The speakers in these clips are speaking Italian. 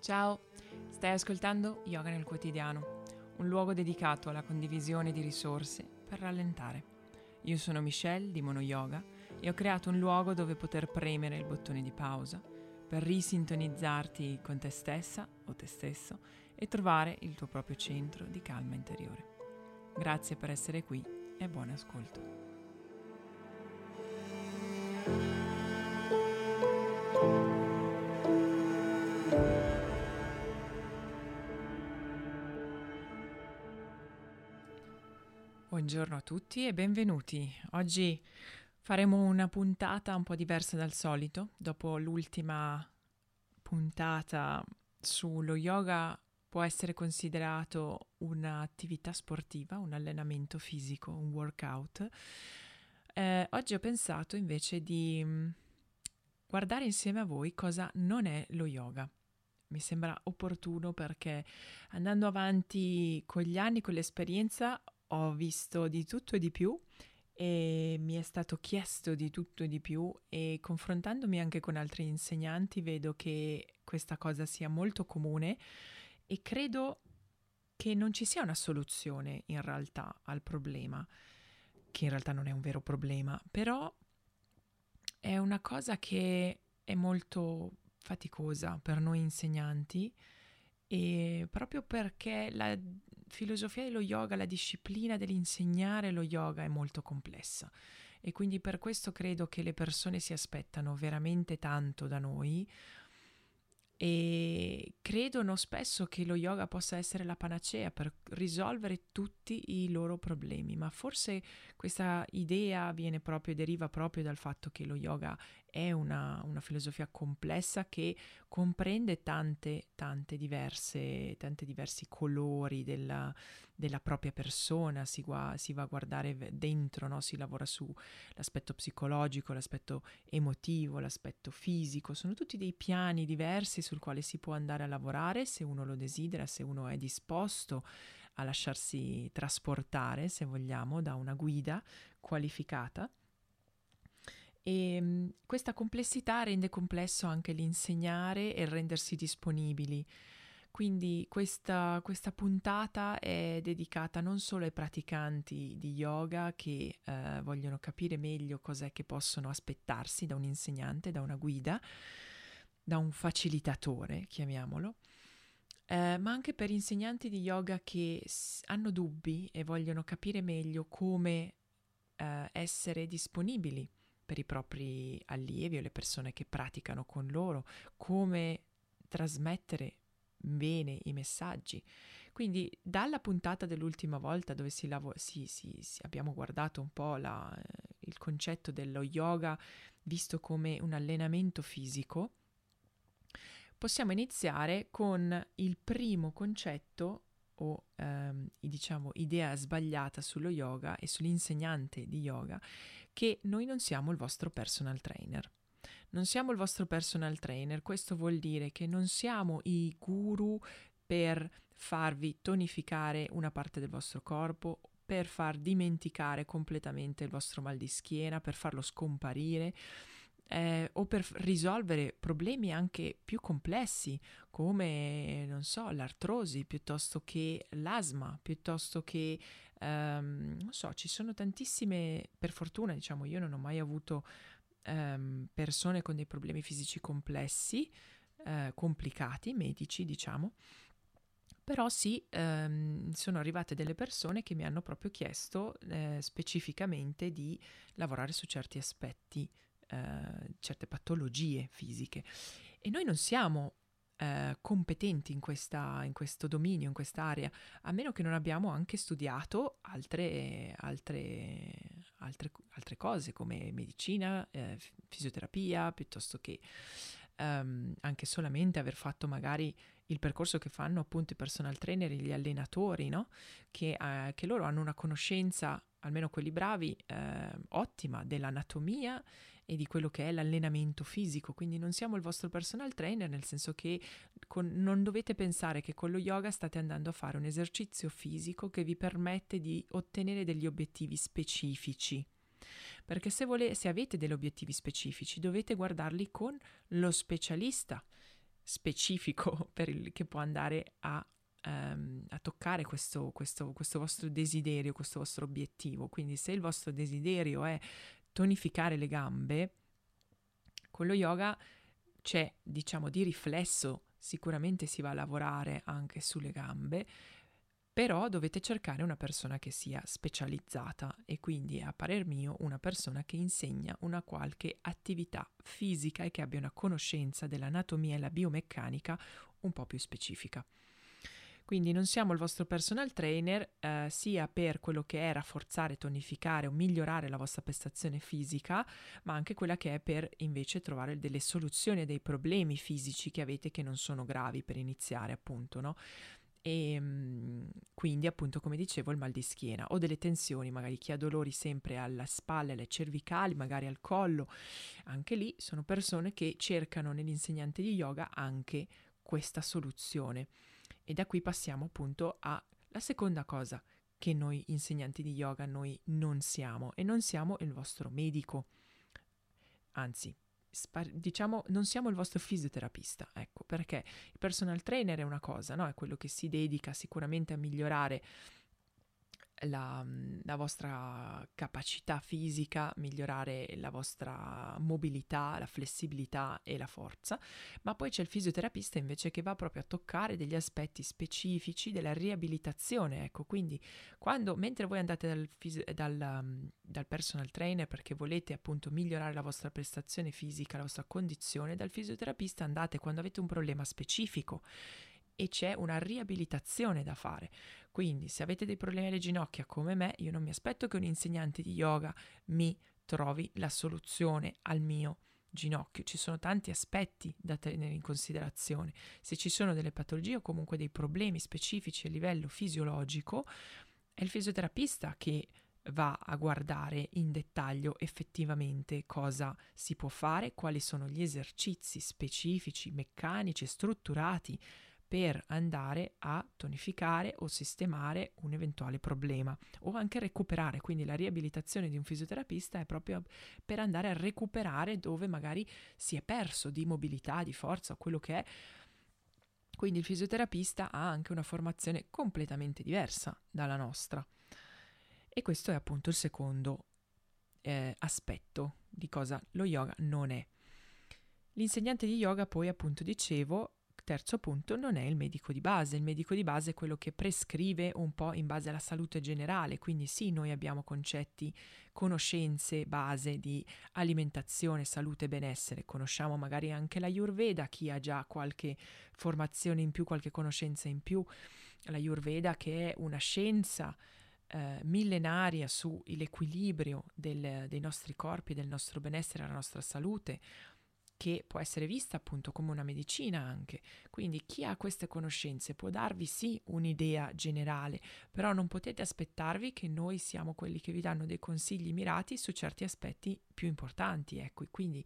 Ciao, stai ascoltando Yoga nel quotidiano, un luogo dedicato alla condivisione di risorse per rallentare. Io sono Michelle di Mono Yoga e ho creato un luogo dove poter premere il bottone di pausa per risintonizzarti con te stessa o te stesso e trovare il tuo proprio centro di calma interiore. Grazie per essere qui e buon ascolto. Buongiorno a tutti e benvenuti. Oggi faremo una puntata un po' diversa dal solito. Dopo l'ultima puntata sullo yoga può essere considerato un'attività sportiva, un allenamento fisico, un workout. Eh, oggi ho pensato invece di mm, guardare insieme a voi cosa non è lo yoga. Mi sembra opportuno perché andando avanti con gli anni, con l'esperienza, ho visto di tutto e di più e mi è stato chiesto di tutto e di più e confrontandomi anche con altri insegnanti vedo che questa cosa sia molto comune e credo che non ci sia una soluzione in realtà al problema, che in realtà non è un vero problema, però è una cosa che è molto faticosa per noi insegnanti e proprio perché la filosofia dello yoga, la disciplina dell'insegnare lo yoga è molto complessa. E quindi per questo credo che le persone si aspettano veramente tanto da noi. E credono spesso che lo yoga possa essere la panacea per risolvere tutti i loro problemi, ma forse questa idea viene proprio, deriva proprio dal fatto che lo yoga è una, una filosofia complessa che comprende tante, tante diverse, tanti diversi colori della, della propria persona, si, gua, si, va a guardare dentro, no? si lavora sull'aspetto psicologico, l'aspetto emotivo, l'aspetto fisico, sono tutti dei piani diversi sul quale si può andare a lavorare se uno lo desidera, se uno è disposto a lasciarsi trasportare, se vogliamo, da una guida qualificata. E ehm, questa complessità rende complesso anche l'insegnare e il rendersi disponibili. Quindi questa, questa, puntata è dedicata non solo ai praticanti di yoga che eh, vogliono capire meglio cos'è che possono aspettarsi da un insegnante, da una guida, da un facilitatore, chiamiamolo, eh, ma anche per insegnanti di yoga che hanno dubbi e vogliono capire meglio come eh, essere disponibili per i propri allievi o le persone che praticano con loro, come trasmettere bene i messaggi. Quindi dalla puntata dell'ultima volta dove si lav- si, si, abbiamo guardato un po' la, il concetto dello yoga visto come un allenamento fisico, possiamo iniziare con il primo concetto o ehm, diciamo idea sbagliata sullo yoga e sull'insegnante di yoga che noi non siamo il vostro personal trainer. Non siamo il vostro personal trainer, questo vuol dire che non siamo i guru per farvi tonificare una parte del vostro corpo, per far dimenticare completamente il vostro mal di schiena, per farlo scomparire eh, o per risolvere problemi anche più complessi come, non so, l'artrosi piuttosto che l'asma, piuttosto che, ehm, non so, ci sono tantissime, per fortuna diciamo, io non ho mai avuto ehm, persone con dei problemi fisici complessi, eh, complicati, medici diciamo, però sì, ehm, sono arrivate delle persone che mi hanno proprio chiesto eh, specificamente di lavorare su certi aspetti eh, certe patologie fisiche e noi non siamo eh, competenti in, questa, in, questo dominio, in quest'area, a meno che non abbiamo anche studiato altre, altre, altre, altre cose come medicina, eh, fisioterapia, piuttosto che um, anche solamente aver fatto magari il percorso che fanno appunto i personal trainer, gli allenatori, no? che, uh, che loro hanno una conoscenza almeno quelli bravi, eh, ottima dell'anatomia e di quello che è l'allenamento fisico. Quindi non siamo il vostro personal trainer, nel senso che con, non dovete pensare che con lo yoga state andando a fare un esercizio fisico che vi permette di ottenere degli obiettivi specifici. Perché se, vole, se avete degli obiettivi specifici dovete guardarli con lo specialista specifico il, che può andare a, um, a toccare questo, questo, questo vostro desiderio, questo vostro obiettivo. Quindi se il vostro desiderio è tonificare le gambe, con lo yoga c'è, diciamo, di riflesso, sicuramente si va a lavorare anche sulle gambe, però dovete cercare una persona che sia specializzata e quindi a parer mio una persona che insegna una qualche attività fisica e che abbia una conoscenza dell'anatomia e la biomeccanica un po' più specifica. Quindi non siamo il vostro personal trainer eh, sia per quello che è rafforzare, tonificare o migliorare la vostra prestazione fisica, ma anche quella che è per invece trovare delle soluzioni a dei problemi fisici che avete che non sono gravi per iniziare, appunto, no? E ehm, quindi, appunto, come dicevo, il mal di schiena o delle tensioni, magari chi ha dolori sempre alla spalla, alle cervicali, magari al collo, anche lì sono persone che cercano nell'insegnante di yoga anche questa soluzione. E da qui passiamo appunto alla seconda cosa che noi insegnanti di yoga noi non siamo e non siamo il vostro medico. Anzi, spar- diciamo non siamo il vostro fisioterapista, ecco, perché il personal trainer è una cosa, no? È quello che si dedica sicuramente a migliorare la, la, vostra capacità fisica, migliorare la vostra mobilità, la flessibilità e la forza, ma poi c'è il fisioterapista invece che va proprio a toccare degli aspetti specifici della riabilitazione, ecco, quindi quando, mentre voi andate dal, dal, dal personal trainer perché volete appunto migliorare la vostra prestazione fisica, la vostra condizione, dal fisioterapista andate quando avete un problema specifico e c'è una riabilitazione da fare. Quindi se avete dei problemi alle ginocchia come me, io non mi aspetto che un insegnante di yoga mi trovi la soluzione al mio ginocchio. Ci sono tanti aspetti da tenere in considerazione. Se ci sono delle patologie o comunque dei problemi specifici a livello fisiologico, è il fisioterapista che va a guardare in dettaglio effettivamente cosa si può fare, quali sono gli esercizi specifici, meccanici, strutturati per andare a tonificare o sistemare un eventuale problema o anche recuperare. Quindi la riabilitazione di un fisioterapista è proprio per andare a recuperare dove magari si è perso di mobilità, di forza o quello che è. Quindi il fisioterapista ha anche una formazione completamente diversa dalla nostra. E questo è appunto il secondo eh, aspetto di cosa lo yoga non è. L'insegnante di yoga poi appunto dicevo terzo punto non è il medico di base, il medico di base è quello che prescrive un po' in base alla salute generale, quindi sì, noi abbiamo concetti, conoscenze base di alimentazione, salute e benessere, conosciamo magari anche la Ayurveda, chi ha già qualche formazione in più, qualche conoscenza in più, la Ayurveda che è una scienza eh, millenaria sull'equilibrio dei nostri corpi, del nostro benessere, della nostra salute, che può essere vista appunto come una medicina anche. Quindi chi ha queste conoscenze può darvi sì un'idea generale, però non potete aspettarvi che noi siamo quelli che vi danno dei consigli mirati su certi aspetti più importanti, ecco, quindi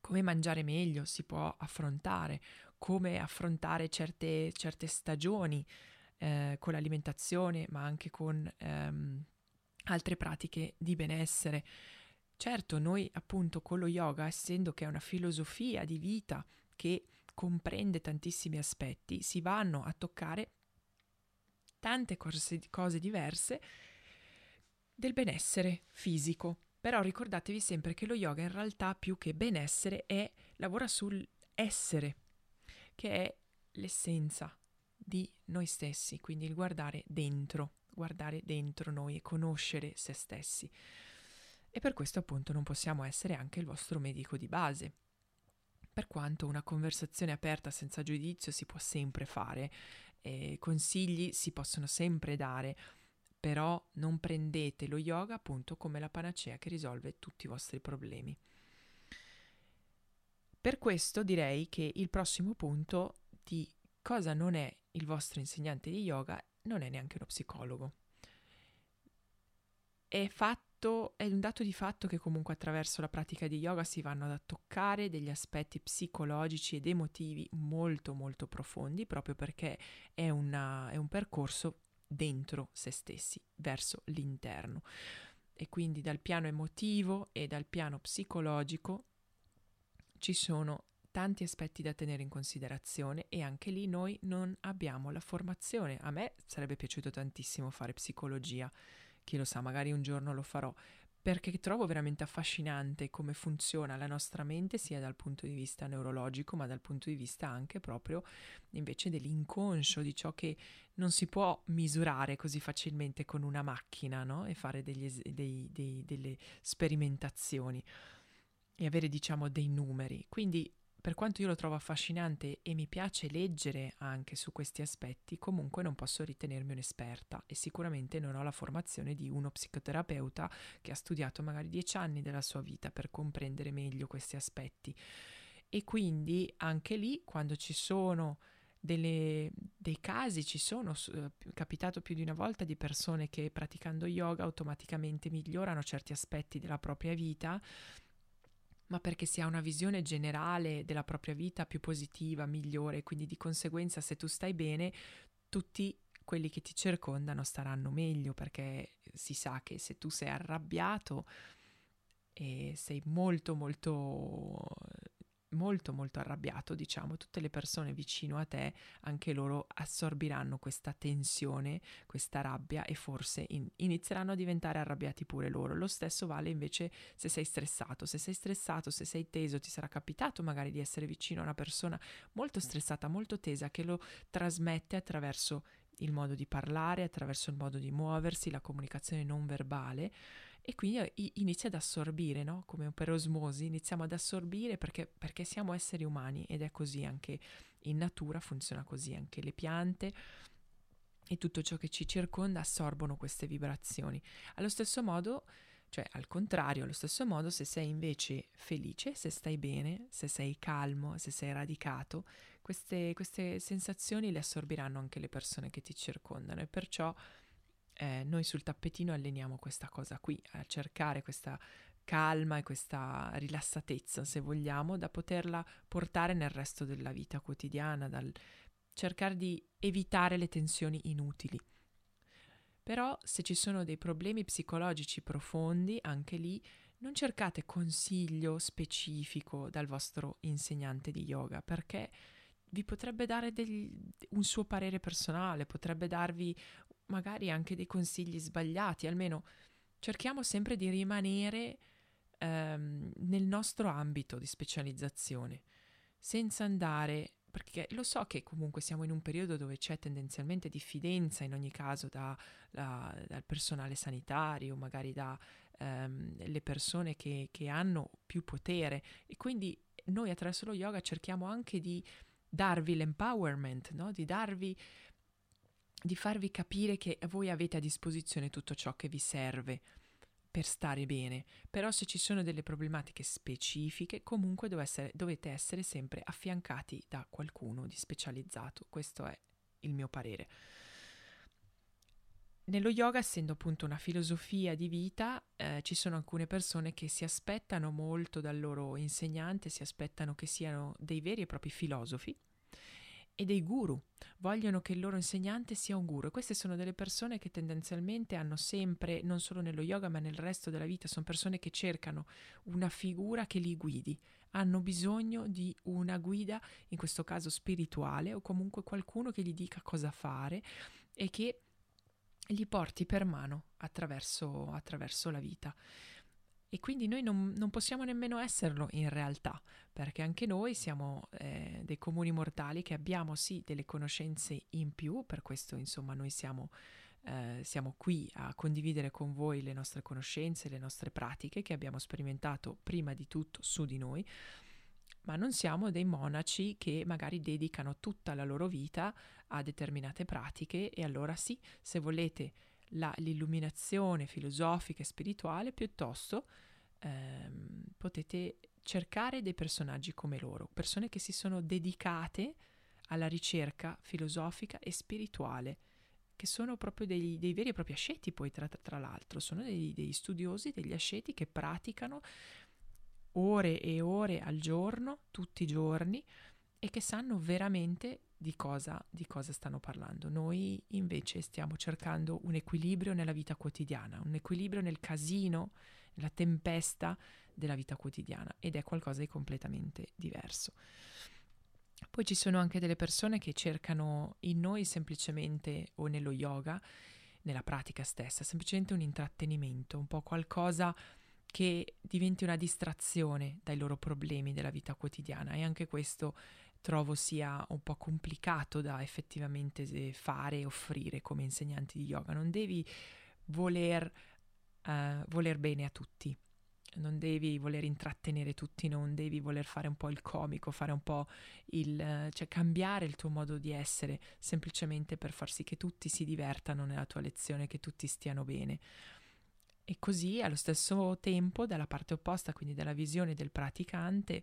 come mangiare meglio si può affrontare, come affrontare certe, certe stagioni eh, con l'alimentazione, ma anche con ehm, altre pratiche di benessere. Certo, noi appunto con lo yoga, essendo che è una filosofia di vita che comprende tantissimi aspetti, si vanno a toccare tante cose, cose diverse del benessere fisico. Però ricordatevi sempre che lo yoga in realtà più che benessere è, lavora sul essere, che è l'essenza di noi stessi, quindi il guardare dentro, guardare dentro noi e conoscere se stessi e per questo appunto non possiamo essere anche il vostro medico di base. Per quanto una conversazione aperta senza giudizio si può sempre fare, eh, consigli si possono sempre dare, però non prendete lo yoga appunto come la panacea che risolve tutti i vostri problemi. Per questo direi che il prossimo punto di cosa non è il vostro insegnante di yoga non è neanche uno psicologo. È fatto fatto, è un dato di fatto che comunque attraverso la pratica di yoga si vanno ad toccare degli aspetti psicologici ed emotivi molto molto profondi, proprio perché è, una, è un percorso dentro se stessi, verso l'interno. E quindi dal piano emotivo e dal piano psicologico ci sono tanti aspetti da tenere in considerazione e anche lì noi non abbiamo la formazione. A me sarebbe piaciuto tantissimo fare psicologia, chi lo sa, magari un giorno lo farò, perché trovo veramente affascinante come funziona la nostra mente sia dal punto di vista neurologico ma dal punto di vista anche proprio invece dell'inconscio, di ciò che non si può misurare così facilmente con una macchina no? e fare degli, dei, dei, delle sperimentazioni e avere diciamo dei numeri. Quindi per quanto io lo trovo affascinante e mi piace leggere anche su questi aspetti, comunque non posso ritenermi un'esperta e sicuramente non ho la formazione di uno psicoterapeuta che ha studiato magari dieci anni della sua vita per comprendere meglio questi aspetti. E quindi anche lì, quando ci sono delle, dei casi, ci sono eh, capitato più di una volta di persone che praticando yoga automaticamente migliorano certi aspetti della propria vita ma perché si ha una visione generale della propria vita più positiva, migliore, quindi di conseguenza se tu stai bene, tutti quelli che ti circondano staranno meglio, perché si sa che se tu sei arrabbiato e sei molto molto molto molto arrabbiato, diciamo, tutte le persone vicino a te, anche loro assorbiranno questa tensione, questa rabbia e forse in- inizieranno a diventare arrabbiati pure loro. Lo stesso vale invece se sei stressato, se sei stressato, se sei teso, ti sarà capitato magari di essere vicino a una persona molto stressata, molto tesa che lo trasmette attraverso il modo di parlare, attraverso il modo di muoversi, la comunicazione non verbale e quindi inizia ad assorbire, no? come per osmosi, iniziamo ad assorbire perché, perché siamo esseri umani ed è così anche in natura, funziona così, anche le piante e tutto ciò che ci circonda assorbono queste vibrazioni. Allo stesso modo, cioè al contrario, allo stesso modo, se sei invece felice, se stai bene, se sei calmo, se sei radicato, queste, queste sensazioni le assorbiranno anche le persone che ti circondano e perciò eh, noi sul tappetino alleniamo questa cosa qui, a cercare questa calma e questa rilassatezza, se vogliamo, da poterla portare nel resto della vita quotidiana, dal cercare di evitare le tensioni inutili. Però se ci sono dei problemi psicologici profondi, anche lì non cercate consiglio specifico dal vostro insegnante di yoga, perché vi potrebbe dare del, un suo parere personale, potrebbe darvi magari anche dei consigli sbagliati, almeno cerchiamo sempre di rimanere ehm, nel nostro ambito di specializzazione, senza andare, perché lo so che comunque siamo in un periodo dove c'è tendenzialmente diffidenza in ogni caso da, da, dal personale sanitario, magari dalle ehm, persone che, che hanno più potere e quindi noi attraverso lo yoga cerchiamo anche di darvi l'empowerment, no? di darvi di farvi capire che voi avete a disposizione tutto ciò che vi serve per stare bene, però se ci sono delle problematiche specifiche comunque essere, dovete essere sempre affiancati da qualcuno di specializzato, questo è il mio parere. Nello yoga, essendo appunto una filosofia di vita, eh, ci sono alcune persone che si aspettano molto dal loro insegnante, si aspettano che siano dei veri e propri filosofi, e dei guru, vogliono che il loro insegnante sia un guru. E queste sono delle persone che tendenzialmente hanno sempre, non solo nello yoga ma nel resto della vita, sono persone che cercano una figura che li guidi, hanno bisogno di una guida, in questo caso spirituale o comunque qualcuno che gli dica cosa fare e che gli porti per mano attraverso, attraverso la vita. E quindi noi non, non, possiamo nemmeno esserlo in realtà, perché anche noi siamo eh, dei comuni mortali che abbiamo sì delle conoscenze in più, per questo insomma noi siamo, eh, siamo qui a condividere con voi le nostre conoscenze, le nostre pratiche che abbiamo sperimentato prima di tutto su di noi, ma non siamo dei monaci che magari dedicano tutta la loro vita a determinate pratiche e allora sì, se volete la, l'illuminazione filosofica e spirituale, piuttosto ehm, potete cercare dei personaggi come loro, persone che si sono dedicate alla ricerca filosofica e spirituale, che sono proprio dei, dei veri e propri asceti, poi tra, tra l'altro, sono dei, degli studiosi, degli asceti che praticano ore e ore al giorno, tutti i giorni, e che sanno veramente di cosa, di cosa stanno parlando. Noi invece stiamo cercando un equilibrio nella vita quotidiana, un equilibrio nel casino la tempesta della vita quotidiana ed è qualcosa di completamente diverso. Poi ci sono anche delle persone che cercano in noi semplicemente o nello yoga, nella pratica stessa, semplicemente un intrattenimento, un po' qualcosa che diventi una distrazione dai loro problemi della vita quotidiana e anche questo trovo sia un po' complicato da effettivamente fare e offrire come insegnanti di yoga. Non devi voler, uh, voler bene a tutti, non devi voler intrattenere tutti, non devi voler fare un po' il comico, fare un po' il... cioè cambiare il tuo modo di essere semplicemente per far sì che tutti si divertano nella tua lezione, che tutti stiano bene. E così allo stesso tempo, dalla parte opposta, quindi dalla visione del praticante,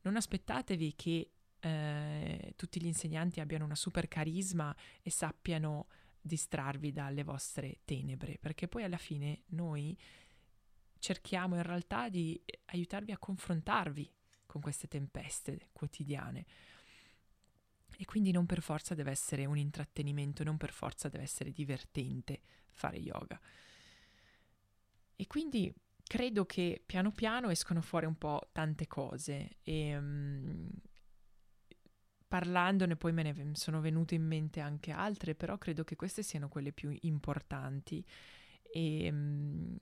non aspettatevi che eh, tutti gli insegnanti abbiano una super carisma e sappiano distrarvi dalle vostre tenebre, perché poi alla fine noi cerchiamo in realtà di aiutarvi a confrontarvi con queste tempeste quotidiane. E quindi non per forza deve essere un intrattenimento, non per forza deve essere divertente fare yoga. E quindi credo che piano piano escono fuori un po' tante cose e um, parlandone poi me ne sono venute in mente anche altre, però credo che queste siano quelle più importanti. E, um,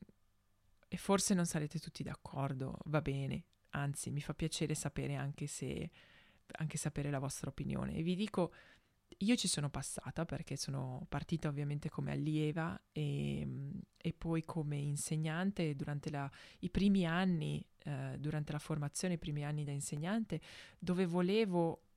e forse non sarete tutti d'accordo, va bene, anzi mi fa piacere sapere anche se anche sapere la vostra opinione. E vi dico io ci sono passata perché sono partita ovviamente come allieva e, e poi come insegnante durante la, i primi anni, eh, durante la formazione, i primi anni da insegnante, dove volevo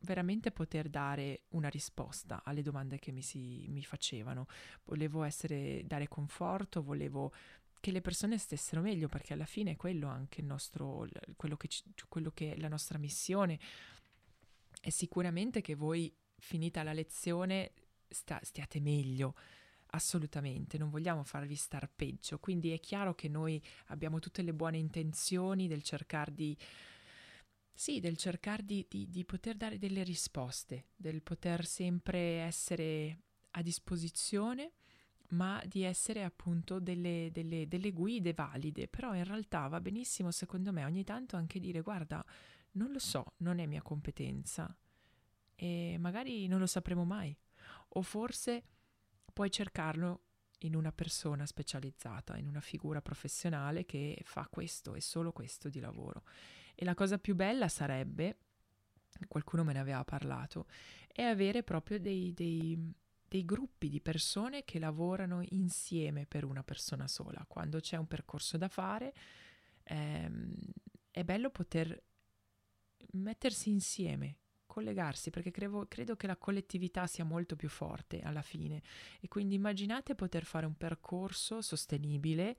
veramente poter dare una risposta alle domande che mi, si, mi facevano. Volevo essere, dare conforto, volevo che le persone stessero meglio, perché alla fine è quello anche il nostro, quello che, quello che è la nostra missione. È sicuramente che voi, finita la lezione, sta, stiate meglio. Assolutamente, non vogliamo farvi star peggio, quindi è chiaro che noi abbiamo tutte le buone intenzioni del cercare di sì, del cercare di, di, di, poter dare delle risposte, del poter sempre essere a disposizione, ma di essere appunto delle, delle, delle guide valide. Però in realtà va benissimo, secondo me, ogni tanto anche dire guarda, non lo so, non è mia competenza e magari non lo sapremo mai. O forse puoi cercarlo in una persona specializzata, in una figura professionale che fa questo e solo questo di lavoro. E la cosa più bella sarebbe, qualcuno me ne aveva parlato, è avere proprio dei, dei, dei gruppi di persone che lavorano insieme per una persona sola. Quando c'è un percorso da fare, ehm, è bello poter mettersi insieme, collegarsi, perché credo, credo, che la collettività sia molto più forte alla fine. E quindi immaginate poter fare un percorso sostenibile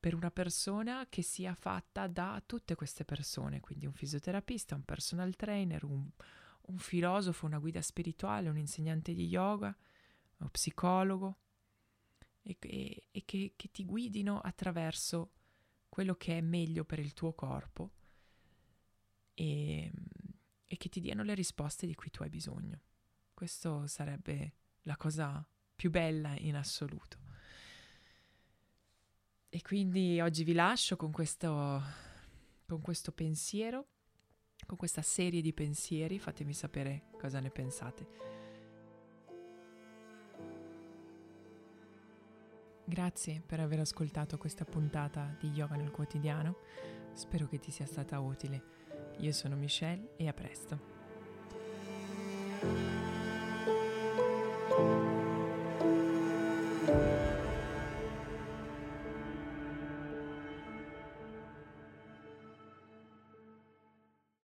per una persona che sia fatta da tutte queste persone, quindi un fisioterapista, un personal trainer, un, un filosofo, una guida spirituale, un insegnante di yoga, uno psicologo, e, e, e che, che ti guidino attraverso quello che è meglio per il tuo corpo e, e che ti diano le risposte di cui tu hai bisogno. Questo sarebbe la cosa più bella in assoluto. Quindi oggi vi lascio con questo, con questo pensiero, con questa serie di pensieri, fatemi sapere cosa ne pensate. Grazie per aver ascoltato questa puntata di Yoga nel quotidiano, spero che ti sia stata utile. Io sono Michelle e a presto.